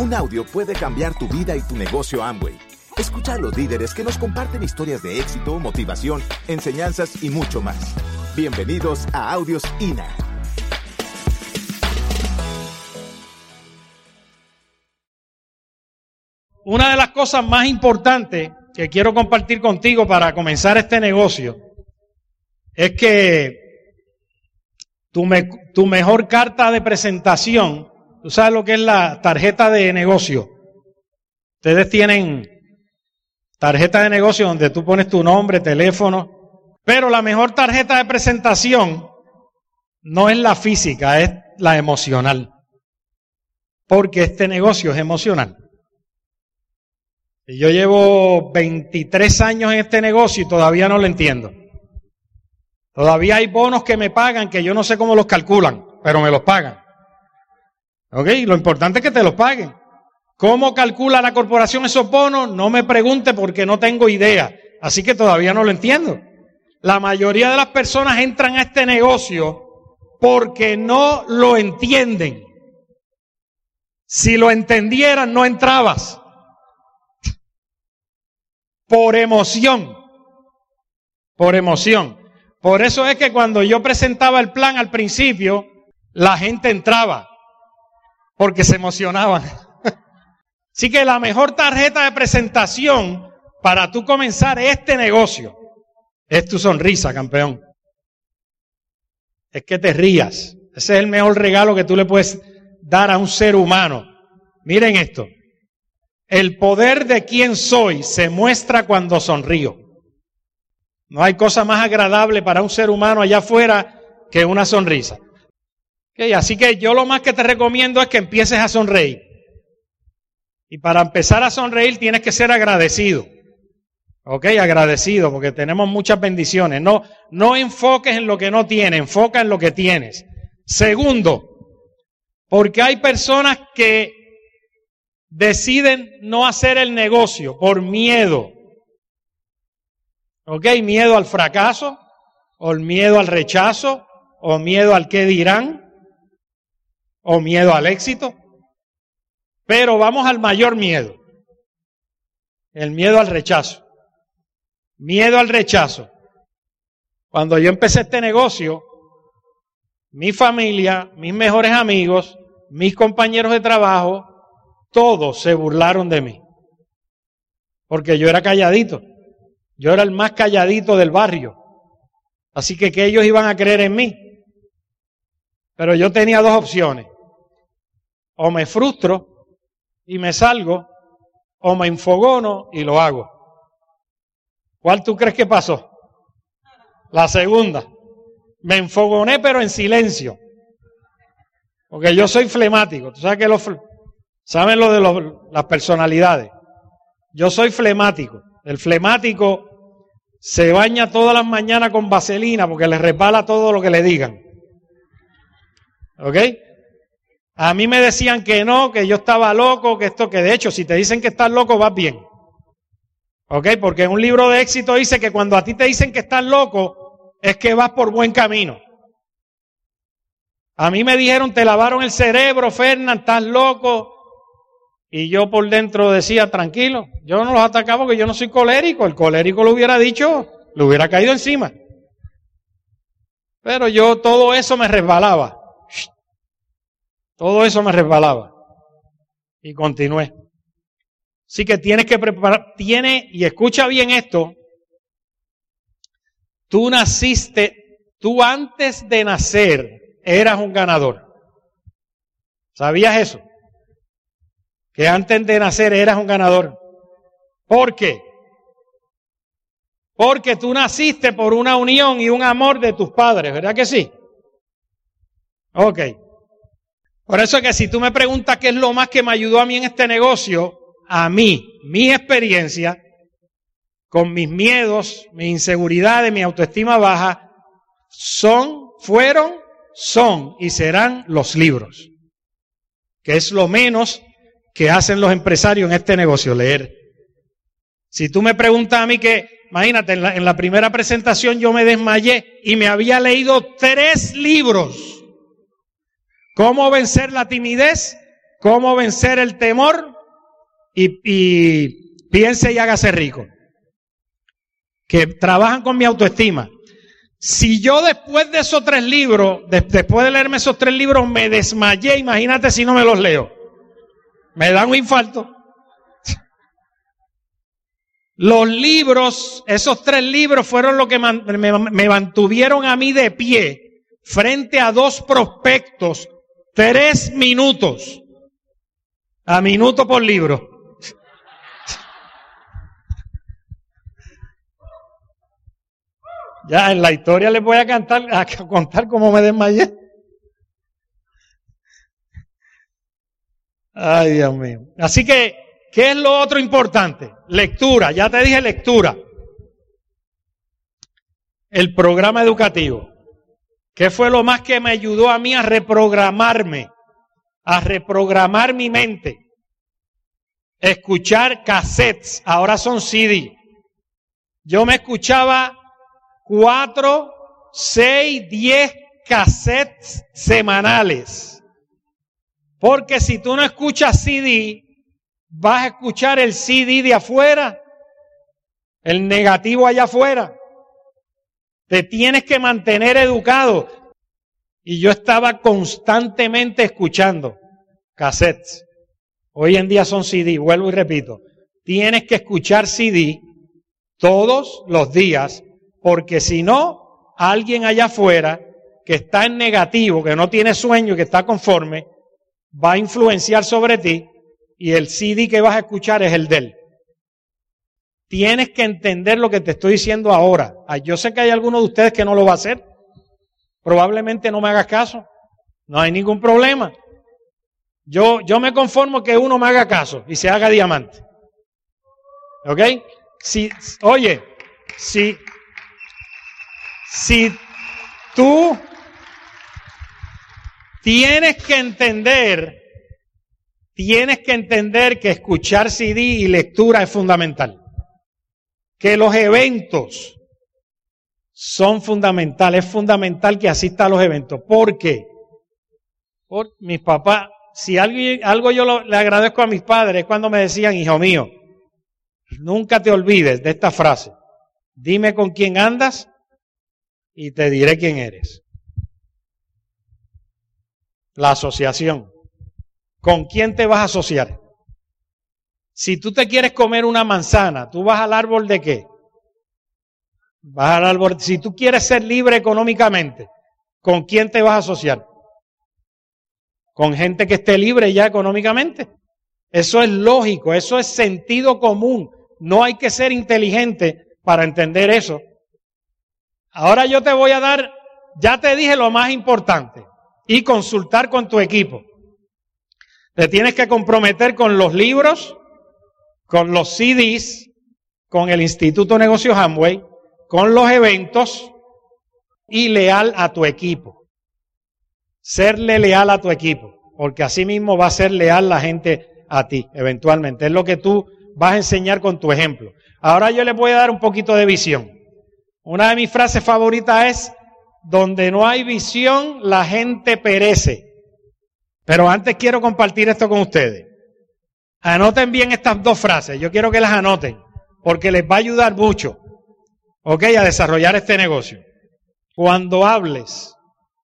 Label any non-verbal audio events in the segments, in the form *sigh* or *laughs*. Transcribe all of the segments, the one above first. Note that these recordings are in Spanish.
Un audio puede cambiar tu vida y tu negocio Amway. Escucha a los líderes que nos comparten historias de éxito, motivación, enseñanzas y mucho más. Bienvenidos a Audios INA. Una de las cosas más importantes que quiero compartir contigo para comenzar este negocio es que tu, tu mejor carta de presentación, tú sabes lo que es la tarjeta de negocio. Ustedes tienen tarjeta de negocio donde tú pones tu nombre, teléfono, pero la mejor tarjeta de presentación no es la física, es la emocional. Porque este negocio es emocional. Yo llevo 23 años en este negocio y todavía no lo entiendo. Todavía hay bonos que me pagan que yo no sé cómo los calculan, pero me los pagan. ¿Ok? Lo importante es que te los paguen. ¿Cómo calcula la corporación esos bonos? No me pregunte porque no tengo idea. Así que todavía no lo entiendo. La mayoría de las personas entran a este negocio porque no lo entienden. Si lo entendieran, no entrabas. Por emoción. Por emoción. Por eso es que cuando yo presentaba el plan al principio, la gente entraba, porque se emocionaban. *laughs* Así que la mejor tarjeta de presentación para tú comenzar este negocio es tu sonrisa, campeón. Es que te rías. Ese es el mejor regalo que tú le puedes dar a un ser humano. Miren esto. El poder de quien soy se muestra cuando sonrío. No hay cosa más agradable para un ser humano allá afuera que una sonrisa. Así que yo lo más que te recomiendo es que empieces a sonreír. Y para empezar a sonreír tienes que ser agradecido. Ok, agradecido, porque tenemos muchas bendiciones. No, no enfoques en lo que no tienes, enfoca en lo que tienes. Segundo, porque hay personas que deciden no hacer el negocio por miedo. ¿Ok? Miedo al fracaso, o miedo al rechazo, o miedo al qué dirán, o miedo al éxito. Pero vamos al mayor miedo. El miedo al rechazo. Miedo al rechazo. Cuando yo empecé este negocio, mi familia, mis mejores amigos, mis compañeros de trabajo, todos se burlaron de mí. Porque yo era calladito. Yo era el más calladito del barrio. Así que que ellos iban a creer en mí. Pero yo tenía dos opciones. O me frustro y me salgo, o me infogono y lo hago. ¿Cuál tú crees que pasó? La segunda. Me enfogoné pero en silencio. Porque yo soy flemático. Tú sabes que los, saben lo de las personalidades. Yo soy flemático. El flemático se baña todas las mañanas con vaselina porque le resbala todo lo que le digan. ¿Ok? A mí me decían que no, que yo estaba loco, que esto, que de hecho, si te dicen que estás loco, vas bien. ¿Ok? Porque un libro de éxito dice que cuando a ti te dicen que estás loco, es que vas por buen camino. A mí me dijeron, te lavaron el cerebro, Fernán, estás loco. Y yo por dentro decía, tranquilo, yo no los atacaba porque yo no soy colérico. El colérico lo hubiera dicho, le hubiera caído encima. Pero yo todo eso me resbalaba. Todo eso me resbalaba. Y continué. Así que tienes que preparar, tiene, y escucha bien esto, tú naciste, tú antes de nacer eras un ganador. ¿Sabías eso? que antes de nacer eras un ganador. ¿Por qué? Porque tú naciste por una unión y un amor de tus padres, ¿verdad que sí? Ok. Por eso es que si tú me preguntas qué es lo más que me ayudó a mí en este negocio, a mí, mi experiencia, con mis miedos, mis inseguridades, mi autoestima baja, son, fueron, son y serán los libros. Que es lo menos que hacen los empresarios en este negocio, leer. Si tú me preguntas a mí que, imagínate, en la, en la primera presentación yo me desmayé y me había leído tres libros. ¿Cómo vencer la timidez? cómo vencer el temor y, piense y hágase rico. Que trabajan con mi autoestima. Si yo después de esos tres libros, después de leerme esos tres libros, me desmayé, imagínate si no me los leo. Me dan un infarto. Los libros, esos tres libros fueron lo que me, mantuvieron a mí de pie frente a dos prospectos, tres minutos, a minuto por libro. Ya en la historia les voy a, cantar, a contar cómo me desmayé. Ay, Dios mío. Así que ¿Qué es lo otro importante? Lectura, ya te dije lectura. El programa educativo. ¿Qué fue lo más que me ayudó a mí a reprogramarme? A reprogramar mi mente. Escuchar cassettes, ahora son CD. Yo me escuchaba cuatro, seis, diez cassettes semanales. Porque si tú no escuchas CD, vas a escuchar el CD de afuera, el negativo allá afuera. Te tienes que mantener educado. Y yo estaba constantemente escuchando cassettes. Hoy en día son CD, vuelvo y repito. Tienes que escuchar CD todos los días, porque si no, alguien allá afuera que está en negativo, que no tiene sueño, que está conforme, va a influenciar sobre ti y el CD que vas a escuchar es el de él. Tienes que entender lo que te estoy diciendo ahora. Ah, yo sé que hay alguno de ustedes que no lo va a hacer. Probablemente no me hagas caso. No hay ningún problema. Yo, yo me conformo que uno me haga caso y se haga diamante. ¿Ok? Si, oye, si, si tú tienes que entender tienes que entender que escuchar CD y lectura es fundamental. Que los eventos son fundamentales. Es fundamental que asista a los eventos. ¿Por qué? Por mis papás, si algo, algo yo le agradezco a mis padres cuando me decían, hijo mío, nunca te olvides de esta frase. Dime con quién andas y te diré quién eres. La asociación. ¿Con quién te vas a asociar? Si tú te quieres comer una manzana, ¿tú vas al árbol de qué? Vas al árbol. Si tú quieres ser libre económicamente, ¿con quién te vas a asociar? Con gente que esté libre ya económicamente. Eso es lógico, eso es sentido común. No hay que ser inteligente para entender eso. Ahora yo te voy a dar, ya te dije lo más importante, y consultar con tu equipo. Te tienes que comprometer con los libros, con los CDs, con el Instituto Negocios Amway, con los eventos y leal a tu equipo. Serle leal a tu equipo, porque así mismo va a ser leal la gente a ti, eventualmente. Es lo que tú vas a enseñar con tu ejemplo. Ahora yo les voy a dar un poquito de visión. Una de mis frases favoritas es, donde no hay visión, la gente perece. Pero antes quiero compartir esto con ustedes. Anoten bien estas dos frases. Yo quiero que las anoten porque les va a ayudar mucho, ¿ok? A desarrollar este negocio. Cuando hables,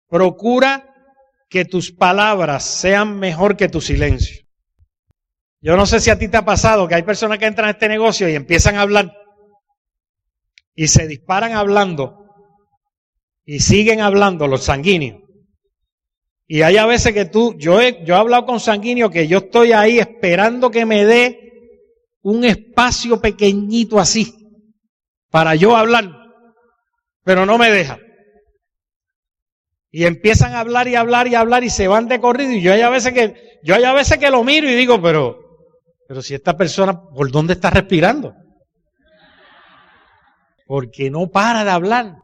procura que tus palabras sean mejor que tu silencio. Yo no sé si a ti te ha pasado que hay personas que entran a este negocio y empiezan a hablar y se disparan hablando y siguen hablando los sanguíneos. Y hay a veces que tú, yo he, yo he hablado con sanguíneo que yo estoy ahí esperando que me dé un espacio pequeñito así para yo hablar, pero no me deja. Y empiezan a hablar y hablar y hablar y se van de corrido y yo hay a veces que, yo hay a veces que lo miro y digo, pero, pero si esta persona, ¿por dónde está respirando? Porque no para de hablar.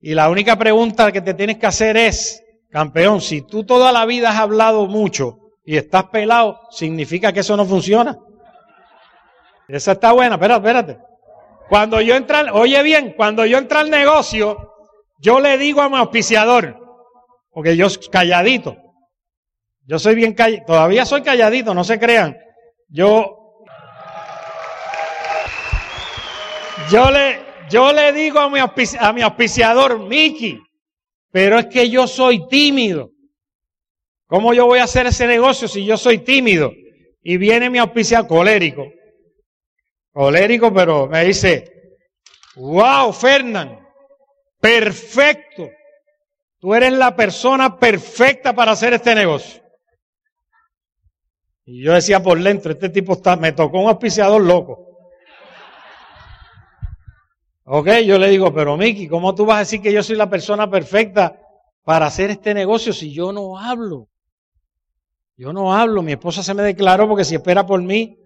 Y la única pregunta que te tienes que hacer es, Campeón, si tú toda la vida has hablado mucho y estás pelado, significa que eso no funciona. Esa está buena, espérate, espérate. Cuando yo entro, oye bien, cuando yo entro al negocio, yo le digo a mi auspiciador, porque yo calladito, Yo soy bien calladito, todavía soy calladito, no se crean. Yo, yo le, yo le digo a mi, a mi auspiciador, Miki, pero es que yo soy tímido. ¿Cómo yo voy a hacer ese negocio si yo soy tímido? Y viene mi auspiciador colérico. Colérico, pero me dice, wow, Fernán, perfecto. Tú eres la persona perfecta para hacer este negocio. Y yo decía por dentro, este tipo está, me tocó un auspiciador loco. Ok, yo le digo, pero Miki, ¿cómo tú vas a decir que yo soy la persona perfecta para hacer este negocio si yo no hablo? Yo no hablo, mi esposa se me declaró porque si espera por mí,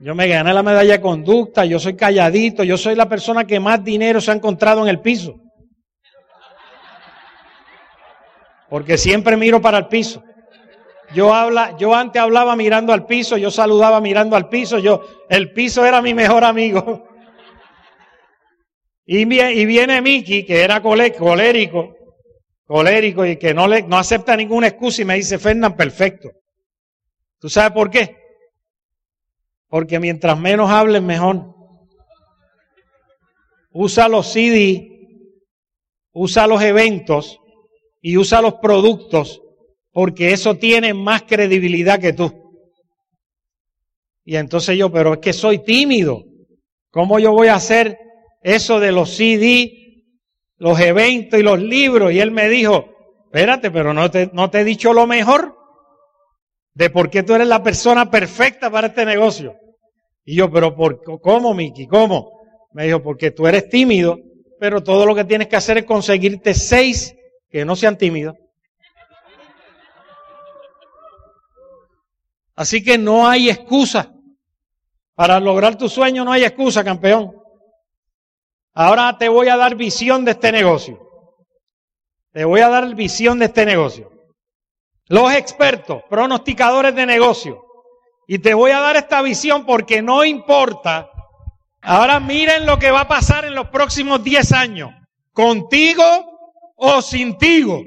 yo me gané la medalla de conducta, yo soy calladito, yo soy la persona que más dinero se ha encontrado en el piso. Porque siempre miro para el piso. Yo habla, yo antes hablaba mirando al piso, yo saludaba mirando al piso, yo, el piso era mi mejor amigo. Y, viene Miki, que era colérico, colérico y que no, le, no acepta ninguna excusa y me dice, Fernán, perfecto. ¿Tú sabes por qué? Porque mientras menos hables, mejor. Usa los CD, usa los eventos y usa los productos, porque eso tiene más credibilidad que tú. Y entonces yo, pero es que soy tímido. ¿Cómo yo voy a hacer eso de los CD, los eventos y los libros. Y él me dijo, espérate, pero no te, he dicho lo mejor de por qué tú eres la persona perfecta para este negocio. Y yo, pero por, ¿cómo, Miki? ¿Cómo? Me dijo, porque tú eres tímido, pero todo lo que tienes que hacer es conseguirte seis que no sean tímidos. Así que no hay excusa. Para lograr tu sueño no hay excusa, campeón. Ahora te voy a dar visión de este negocio. Te voy a dar visión de este negocio. Los expertos, pronosticadores de negocio. Y te voy a dar esta visión porque no importa. Ahora miren lo que va a pasar en los próximos 10 años. Contigo o sin tigo.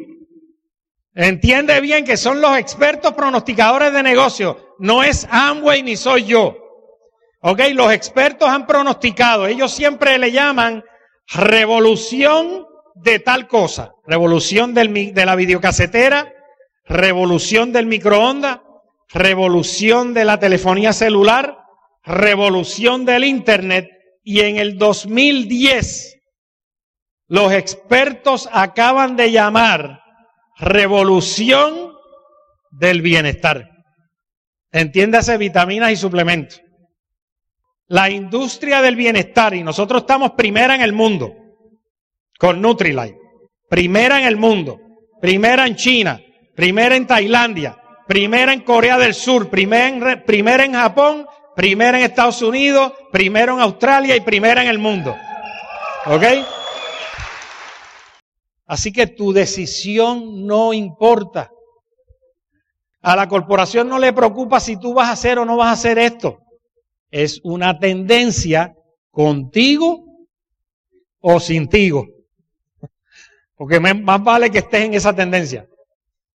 Entiende bien que son los expertos pronosticadores de negocio. No es Amway ni soy yo. Ok, los expertos han pronosticado, ellos siempre le llaman revolución de tal cosa, revolución de la videocasetera, revolución del microondas, revolución de la telefonía celular, revolución del Internet y en el 2010 los expertos acaban de llamar revolución del bienestar. Entiéndase vitaminas y suplementos la industria del bienestar y nosotros estamos primera en el mundo con Nutrilite, primera en el mundo, primera en China, primera en Tailandia, primera en Corea del Sur, primera en, Japón, primera en Estados Unidos, primero en Australia y primera en el mundo. ¿Ok? Así que tu decisión no importa. A la corporación no le preocupa si tú vas a hacer o no vas a hacer esto es una tendencia contigo o sin tigo. Porque más vale que estés en esa tendencia.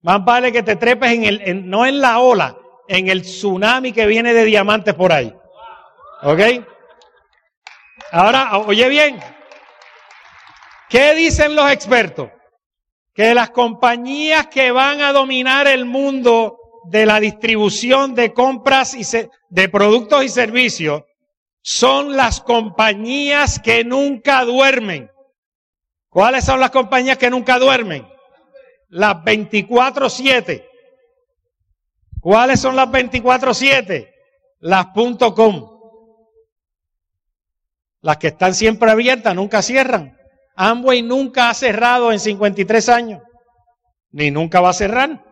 Más vale que te trepes en el, no en la ola, en el tsunami que viene de diamantes por ahí. ¿Ok? Ahora, oye bien. ¿Qué dicen los expertos? Que las compañías que van a dominar el mundo de la distribución de compras y de productos y servicios son las compañías que nunca duermen. ¿Cuáles son las compañías que nunca duermen? Las 24/7. ¿Cuáles son las 24/7? Las .com. Las que están siempre abiertas, nunca cierran. Amway nunca ha cerrado en 53 años, ni nunca va a cerrar.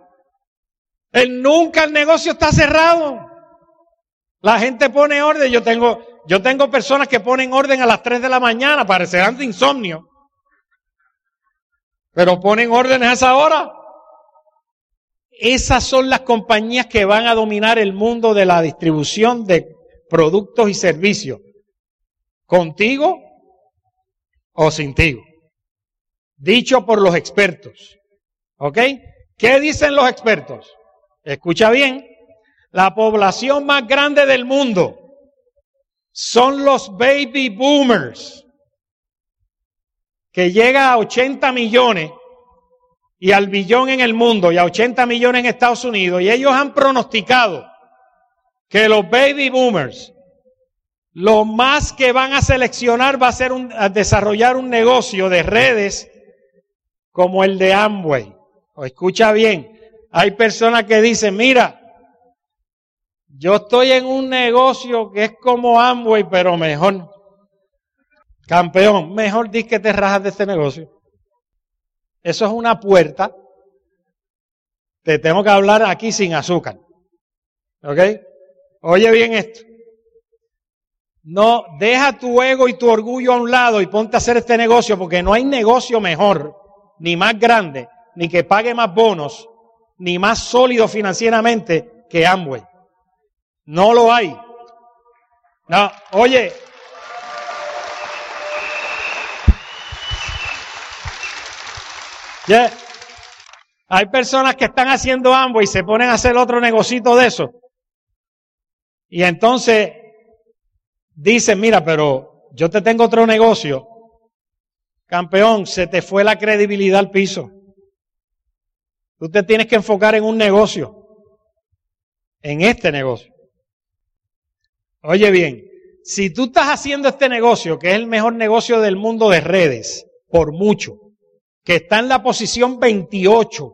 El nunca el negocio está cerrado. La gente pone orden. Yo tengo, yo tengo personas que ponen orden a las 3 de la mañana, parecerán de insomnio. Pero ponen órdenes a esa hora. Esas son las compañías que van a dominar el mundo de la distribución de productos y servicios. Contigo o sin ti. Dicho por los expertos. ¿Ok? ¿Qué dicen los expertos? Escucha bien, la población más grande del mundo son los baby boomers, que llega a 80 millones y al billón en el mundo y a 80 millones en Estados Unidos. Y ellos han pronosticado que los baby boomers, lo más que van a seleccionar va a ser un, desarrollar un negocio de redes como el de Amway. O escucha bien, hay personas que dicen, mira, yo estoy en un negocio que es como Amway, pero mejor. Campeón, mejor di que te rajas de este negocio. Eso es una puerta. Te tengo que hablar aquí sin azúcar. ¿Ok? Oye bien esto. No, deja tu ego y tu orgullo a un lado y ponte a hacer este negocio porque no hay negocio mejor, ni más grande, ni que pague más bonos, ni más sólido financieramente que Amway. No lo hay. No, oye. Hay personas que están haciendo Amway y se ponen a hacer otro negocito de eso. Y entonces dicen, mira, pero yo te tengo otro negocio. Campeón, se te fue la credibilidad al piso. Tú te tienes que enfocar en un negocio. En este negocio. Oye bien, si tú estás haciendo este negocio, que es el mejor negocio del mundo de redes, por mucho, que está en la posición 28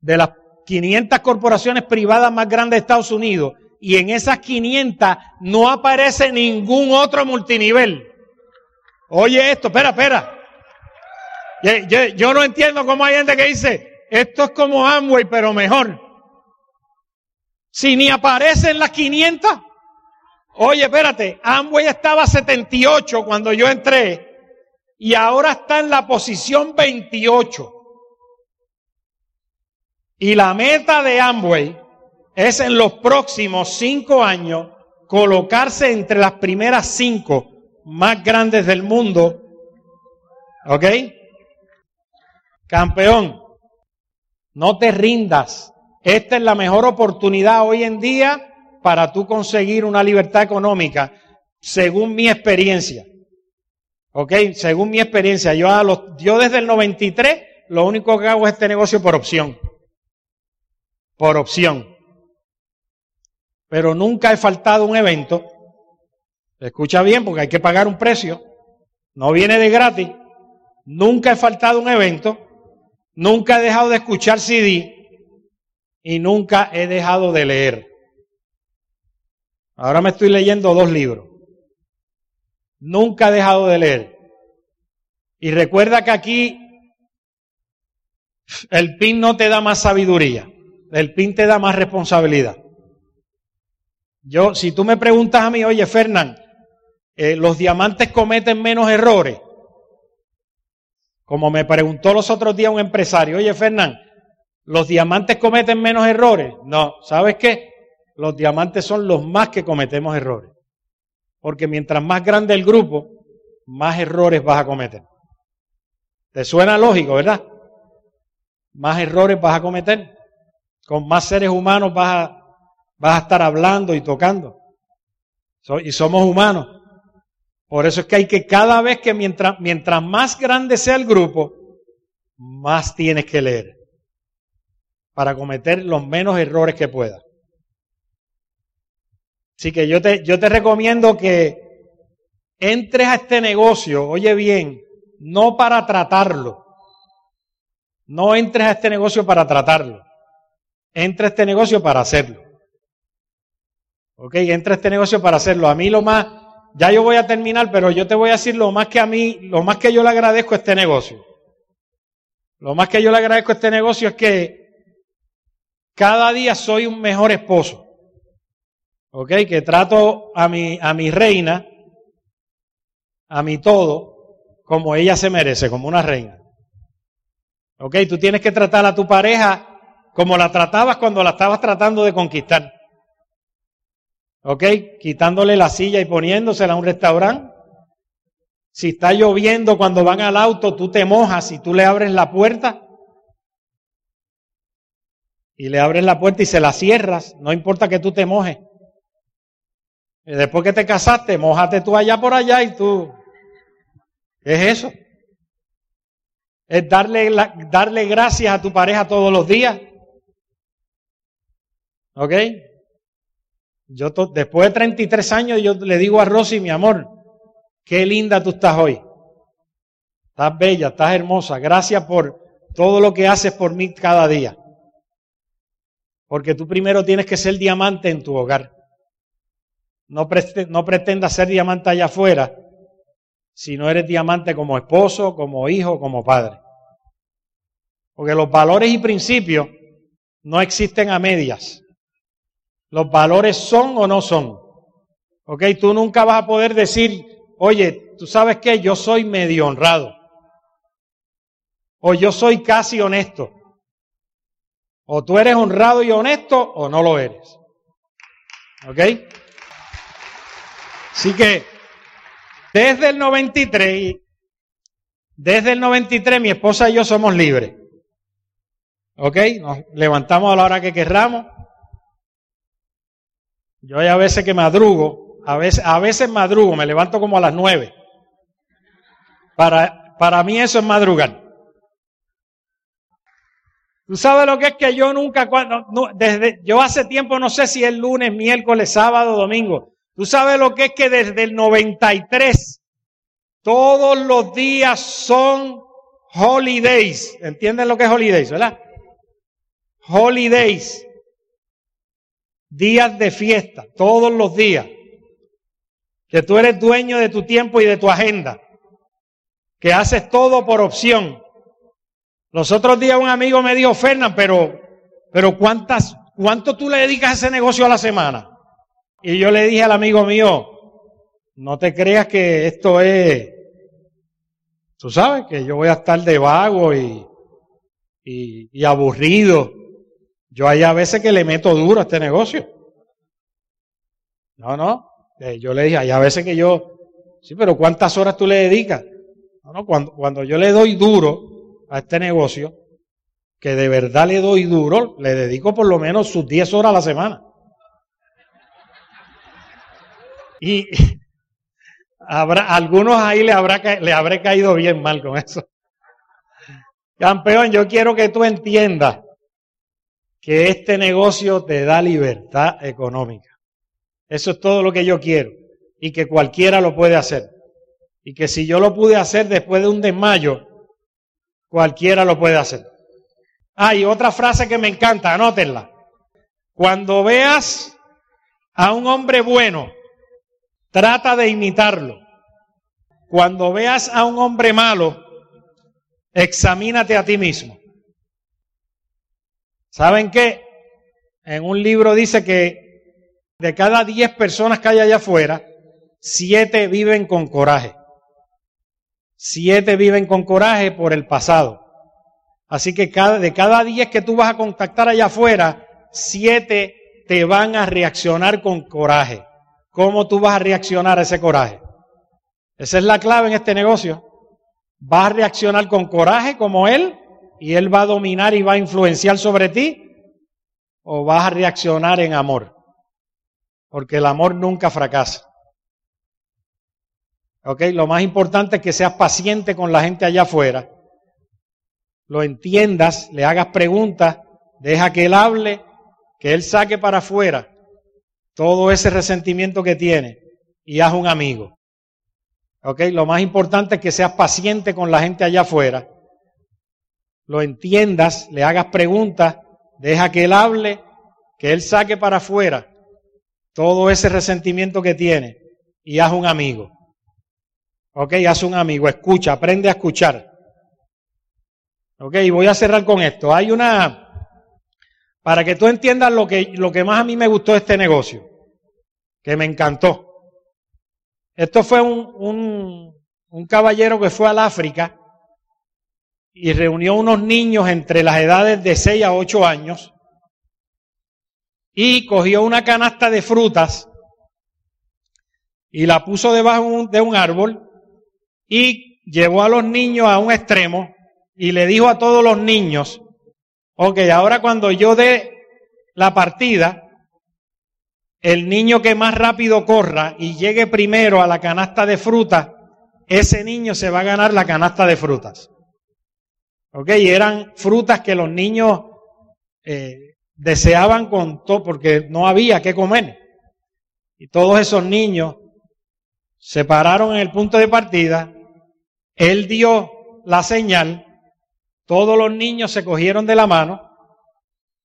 de las 500 corporaciones privadas más grandes de Estados Unidos, y en esas 500 no aparece ningún otro multinivel. Oye esto, espera, espera. Yo, yo, no entiendo cómo hay gente que dice, esto es como Amway, pero mejor. Si ni aparece en las 500. Oye, espérate, Amway estaba 78 cuando yo entré y ahora está en la posición 28. Y la meta de Amway es en los próximos cinco años colocarse entre las primeras cinco más grandes del mundo. ¿Ok? Campeón, no te rindas. Esta es la mejor oportunidad hoy en día para tú conseguir una libertad económica, según mi experiencia. ¿Ok? Según mi experiencia, yo, a los, yo desde el 93 lo único que hago es este negocio por opción. Por opción. Pero nunca he faltado un evento. Escucha bien porque hay que pagar un precio. No viene de gratis. Nunca he faltado un evento. Nunca he dejado de escuchar CD. Y nunca he dejado de leer. Ahora me estoy leyendo dos libros. Nunca he dejado de leer. Y recuerda que aquí el PIN no te da más sabiduría. El PIN te da más responsabilidad. Yo, si tú me preguntas a mí, oye, Fernán, eh, los diamantes cometen menos errores. Como me preguntó los otros días un empresario, oye, Fernán, ¿los diamantes cometen menos errores? No, ¿sabes qué? los diamantes son los más que cometemos errores. Porque mientras más grande el grupo, más errores vas a cometer. ¿Te suena lógico, verdad? Más errores vas a cometer. Con más seres humanos vas a, a estar hablando y tocando. y somos humanos. Por eso es que hay que cada vez que mientras, mientras más grande sea el grupo, más tienes que leer. Para cometer los menos errores que puedas. Así que yo te, yo te recomiendo que entres a este negocio, oye bien, no para tratarlo. No entres a este negocio para tratarlo. Entra a este negocio para hacerlo. Ok, entra a este negocio para hacerlo. A mí lo más, ya yo voy a terminar, pero yo te voy a decir lo más que a mí, lo más que yo le agradezco a este negocio. Lo más que yo le agradezco a este negocio es que cada día soy un mejor esposo. ¿ok? Que trato a mi, a mi reina, a mi todo, como ella se merece, como una reina. ¿Ok? Tú tienes que tratar a tu pareja como la tratabas cuando la estabas tratando de conquistar. ¿Ok? Quitándole la silla y poniéndosela a un restaurante. Si está lloviendo cuando van al auto, tú te mojas y tú le abres la puerta. y le abres la puerta y se la cierras, no importa que tú te mojes. Después que te casaste, mojate tú allá por allá y tú. ¿Qué es eso? Es darle, darle gracias a tu pareja todos los días. ¿Ok? Yo después de 33 años yo le digo a Rosy, mi amor, qué linda tú estás hoy. Estás bella, estás hermosa. Gracias por todo lo que haces por mí cada día. Porque tú primero tienes que ser diamante en tu hogar. No, no pretendas ser diamante allá afuera si no eres diamante como esposo, como hijo, como padre. Porque los valores y principios no existen a medias. Los valores son o no son. ¿Ok? Tú nunca vas a poder decir, oye, tú sabes que yo soy medio honrado. O yo soy casi honesto. O tú eres honrado y honesto o no lo eres. ¿Ok? Así que desde el 93, desde el 93 mi esposa y yo somos libres. ¿Ok? Nos levantamos a la hora que querramos. Yo hay a veces que madrugo, a veces, madrugo, me levanto como a las nueve. Para, para mí eso es madrugar. Tú sabes lo que es que yo nunca, cuando, desde, yo hace tiempo no sé si es lunes, miércoles, sábado, domingo. Tú sabes lo que es que desde el 93 todos los días son holidays. ¿Entienden lo que es holidays, verdad? Holidays días de fiesta, todos los días, que tú eres dueño de tu tiempo y de tu agenda, que haces todo por opción. Los otros días un amigo me dijo, Fernán, pero, pero ¿cuántas, ¿cuánto tú le dedicas a ese negocio a la semana? Y yo le dije al amigo mío, no te creas que esto es, tú sabes, que yo voy a estar de vago y, y, y aburrido. Yo hay a veces que le meto duro a este negocio. No, no. Eh, yo le dije, hay a veces que yo, sí, pero ¿cuántas horas tú le dedicas? No, no, cuando, cuando yo le doy duro a este negocio, que de verdad le doy duro, le dedico por lo menos sus 10 horas a la semana. Y habrá, algunos ahí le, habrá, le habré caído bien mal con eso. Campeón, yo quiero que tú entiendas que este negocio te da libertad económica. Eso es todo lo que yo quiero. Y que cualquiera lo puede hacer. Y que si yo lo pude hacer después de un desmayo, cualquiera lo puede hacer. Ah, y otra frase que me encanta, anótenla. Cuando veas a un hombre bueno, trata de imitarlo. Cuando veas a un hombre malo, examínate a ti mismo. ¿Saben qué? En un libro dice que de cada diez personas que hay allá afuera, siete viven con coraje. Siete viven con coraje por el pasado. Así que de cada diez que tú vas a contactar allá afuera, siete te van a reaccionar con coraje. ¿Cómo tú vas a reaccionar a ese coraje? Esa es la clave en este negocio. Vas a reaccionar con coraje como él y Él va a dominar y va a influenciar sobre ti? ¿O vas a reaccionar en amor? Porque el amor nunca fracasa. ¿Ok? Lo más importante es que seas paciente con la gente allá afuera. Lo entiendas, le hagas preguntas, deja que Él hable, que Él saque para afuera todo ese resentimiento que tiene y haz un amigo. ¿Ok? Lo más importante es que seas paciente con la gente allá afuera lo entiendas, le hagas preguntas, deja que él hable, que él saque para afuera todo ese resentimiento que tiene y haz un amigo. Ok, haz un amigo, escucha, aprende a escuchar. Ok, voy a cerrar con esto. Hay una, para que tú entiendas lo que, lo que más a mí me gustó de este negocio, que me encantó. Esto fue un, un, un caballero que fue al África y reunió unos niños entre las edades de 6 a 8 años y cogió una canasta de frutas y la puso debajo de un árbol y llevó a los niños a un extremo y le dijo a todos los niños, Ok, ahora cuando yo dé la partida, el niño que más rápido corra y llegue primero a la canasta de fruta, ese niño se va a ganar la canasta de frutas. Ok, y eran frutas que los niños eh, deseaban con todo, porque no había que comer. Y todos esos niños se pararon en el punto de partida, él dio la señal, todos los niños se cogieron de la mano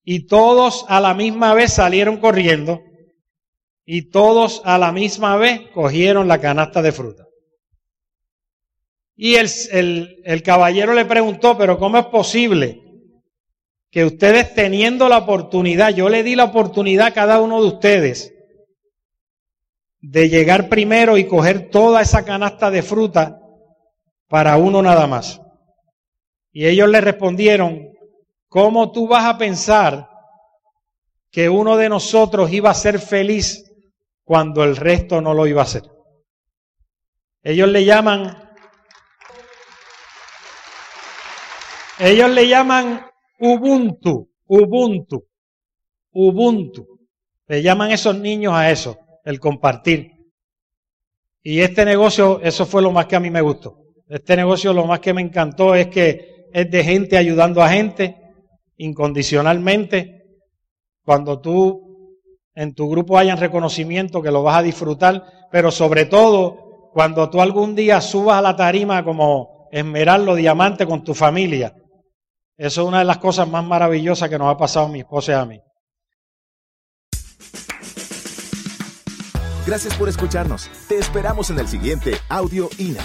y todos a la misma vez salieron corriendo y todos a la misma vez cogieron la canasta de fruta. Y el, el, caballero le preguntó, pero ¿cómo es posible que ustedes teniendo la oportunidad, yo le di la oportunidad a cada uno de ustedes de llegar primero y coger toda esa canasta de fruta para uno nada más? Y ellos le respondieron, ¿cómo tú vas a pensar que uno de nosotros iba a ser feliz cuando el resto no lo iba a hacer. Ellos le llaman, ellos le llaman Ubuntu, Ubuntu, Ubuntu. Le llaman esos niños a eso, el compartir. Y este negocio, eso fue lo más que a mí me gustó. Este negocio lo más que me encantó es que es de gente ayudando a gente incondicionalmente. Cuando tú en tu grupo hayan reconocimiento, que lo vas a disfrutar, pero sobre todo cuando tú algún día subas a la tarima como esmeraldo, diamante con tu familia. Eso es una de las cosas más maravillosas que nos ha pasado mi esposa y a mí. Gracias por escucharnos. Te esperamos en el siguiente Audio INA.